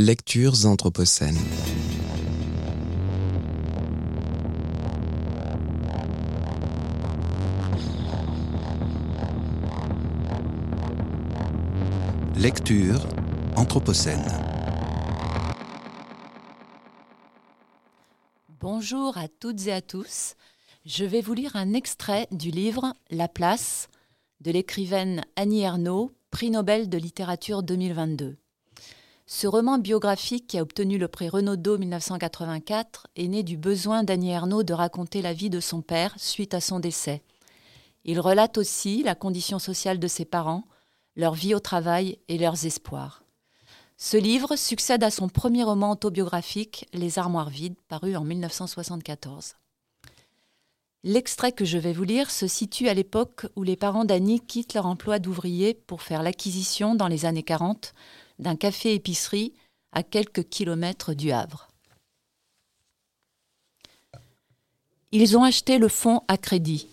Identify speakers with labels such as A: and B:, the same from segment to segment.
A: Lectures anthropocènes. Lecture anthropocène.
B: Bonjour à toutes et à tous. Je vais vous lire un extrait du livre La place de l'écrivaine Annie Ernaux, prix Nobel de littérature 2022. Ce roman biographique qui a obtenu le prix Renaudot 1984 est né du besoin d'Annie Ernaux de raconter la vie de son père suite à son décès. Il relate aussi la condition sociale de ses parents, leur vie au travail et leurs espoirs. Ce livre succède à son premier roman autobiographique, Les armoires vides, paru en 1974. L'extrait que je vais vous lire se situe à l'époque où les parents d'Annie quittent leur emploi d'ouvrier pour faire l'acquisition, dans les années 40, d'un café-épicerie à quelques kilomètres du Havre. Ils ont acheté le fonds à crédit.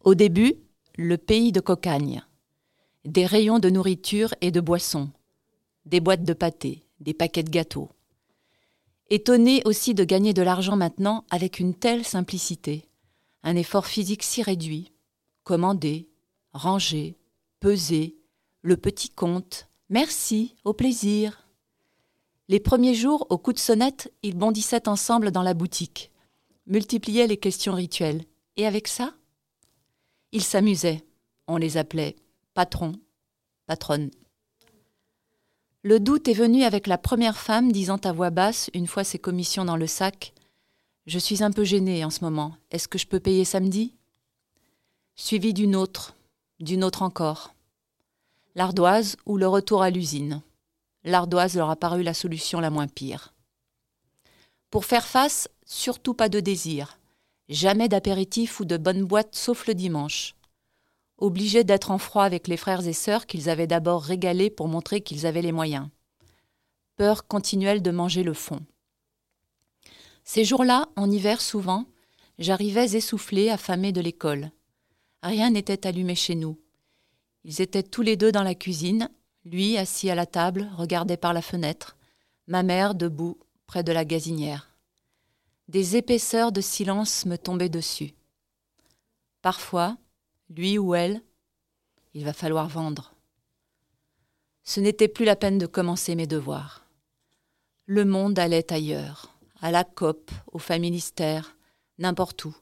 B: Au début, le pays de cocagne. Des rayons de nourriture et de boissons. Des boîtes de pâté, des paquets de gâteaux. Étonnés aussi de gagner de l'argent maintenant avec une telle simplicité. Un effort physique si réduit. Commander, ranger, peser, le petit compte, Merci, au plaisir. Les premiers jours, au coup de sonnette, ils bondissaient ensemble dans la boutique, multipliaient les questions rituelles. Et avec ça Ils s'amusaient. On les appelait patron, patronne. Le doute est venu avec la première femme disant à voix basse, une fois ses commissions dans le sac Je suis un peu gênée en ce moment. Est-ce que je peux payer samedi? Suivi d'une autre, d'une autre encore l'ardoise ou le retour à l'usine. L'ardoise leur a paru la solution la moins pire. Pour faire face, surtout pas de désir, jamais d'apéritif ou de bonne boîte sauf le dimanche. Obligés d'être en froid avec les frères et sœurs qu'ils avaient d'abord régalés pour montrer qu'ils avaient les moyens. Peur continuelle de manger le fond. Ces jours-là, en hiver souvent, j'arrivais essoufflé, affamé de l'école. Rien n'était allumé chez nous. Ils étaient tous les deux dans la cuisine, lui assis à la table, regardait par la fenêtre, ma mère debout près de la gazinière. Des épaisseurs de silence me tombaient dessus. Parfois, lui ou elle, il va falloir vendre. Ce n'était plus la peine de commencer mes devoirs. Le monde allait ailleurs, à la COP, au familistère, n'importe où.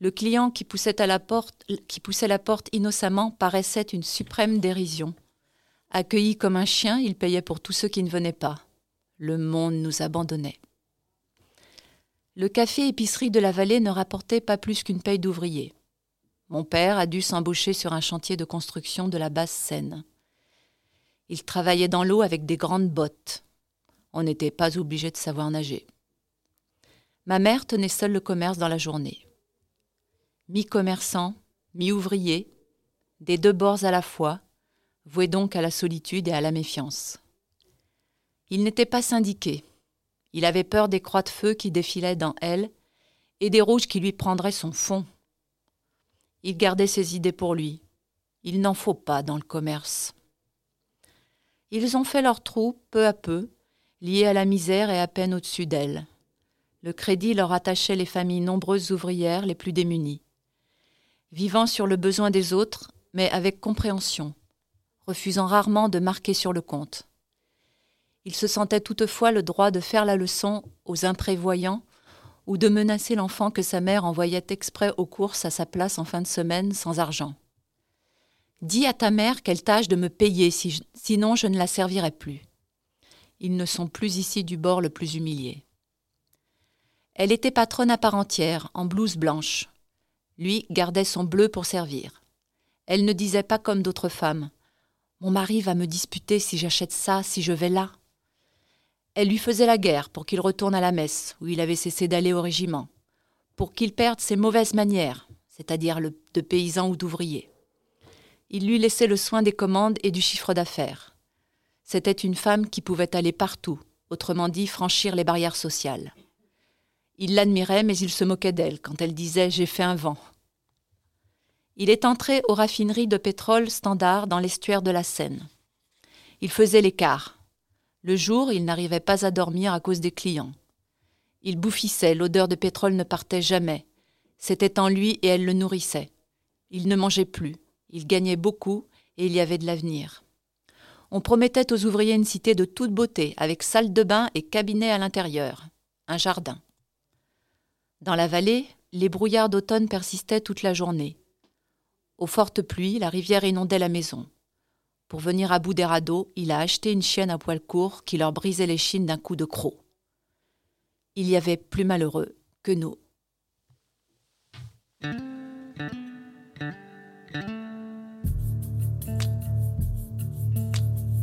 B: Le client qui poussait, à la porte, innocemment paraissait une suprême dérision. Accueilli comme un chien, il payait pour tous ceux qui ne venaient pas. Le monde nous abandonnait. Le café-épicerie de la vallée ne rapportait pas plus qu'une paye d'ouvrier. Mon père a dû s'embaucher sur un chantier de construction de la basse Seine. Il travaillait dans l'eau avec des grandes bottes. On n'était pas obligé de savoir nager. Ma mère tenait seule le commerce dans la journée mi-commerçant, mi-ouvrier, des deux bords à la fois, voué donc à la solitude et à la méfiance. Il n'était pas syndiqué. Il avait peur des croix de feu qui défilaient dans elle et des rouges qui lui prendraient son fond. Il gardait ses idées pour lui. Il n'en faut pas dans le commerce. Ils ont fait leur trou peu à peu, liés à la misère et à peine au-dessus d'elle. Le crédit leur attachait les familles nombreuses ouvrières les plus démunies vivant sur le besoin des autres, mais avec compréhension, refusant rarement de marquer sur le compte. Il se sentait toutefois le droit de faire la leçon aux imprévoyants ou de menacer l'enfant que sa mère envoyait exprès aux courses à sa place en fin de semaine sans argent. Dis à ta mère qu'elle tâche de me payer, sinon je ne la servirai plus. Ils ne sont plus ici du bord le plus humilié. Elle était patronne à part entière, en blouse blanche, lui gardait son bleu pour servir. Elle ne disait pas comme d'autres femmes. Mon mari va me disputer si j'achète ça, si je vais là. Elle lui faisait la guerre pour qu'il retourne à la messe, où il avait cessé d'aller au régiment, pour qu'il perde ses mauvaises manières, c'est-à-dire de paysan ou d'ouvrier. Il lui laissait le soin des commandes et du chiffre d'affaires. C'était une femme qui pouvait aller partout, autrement dit franchir les barrières sociales. Il l'admirait, mais il se moquait d'elle quand elle disait J'ai fait un vent. Il est entré aux raffineries de pétrole standard dans l'estuaire de la Seine. Il faisait l'écart. Le jour, il n'arrivait pas à dormir à cause des clients. Il bouffissait, l'odeur de pétrole ne partait jamais. C'était en lui et elle le nourrissait. Il ne mangeait plus, il gagnait beaucoup et il y avait de l'avenir. On promettait aux ouvriers une cité de toute beauté, avec salle de bain et cabinet à l'intérieur, un jardin. Dans la vallée, les brouillards d'automne persistaient toute la journée. Aux fortes pluies, la rivière inondait la maison. Pour venir à bout des radeaux, il a acheté une chienne à poil court qui leur brisait les chines d'un coup de croc. Il y avait plus malheureux que nous.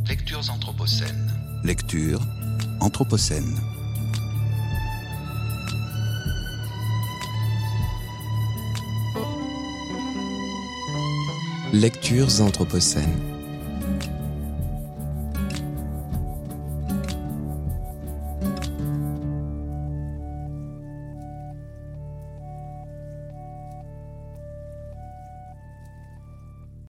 A: Lectures anthropocènes. Lecture anthropocène. Lectures anthropocènes.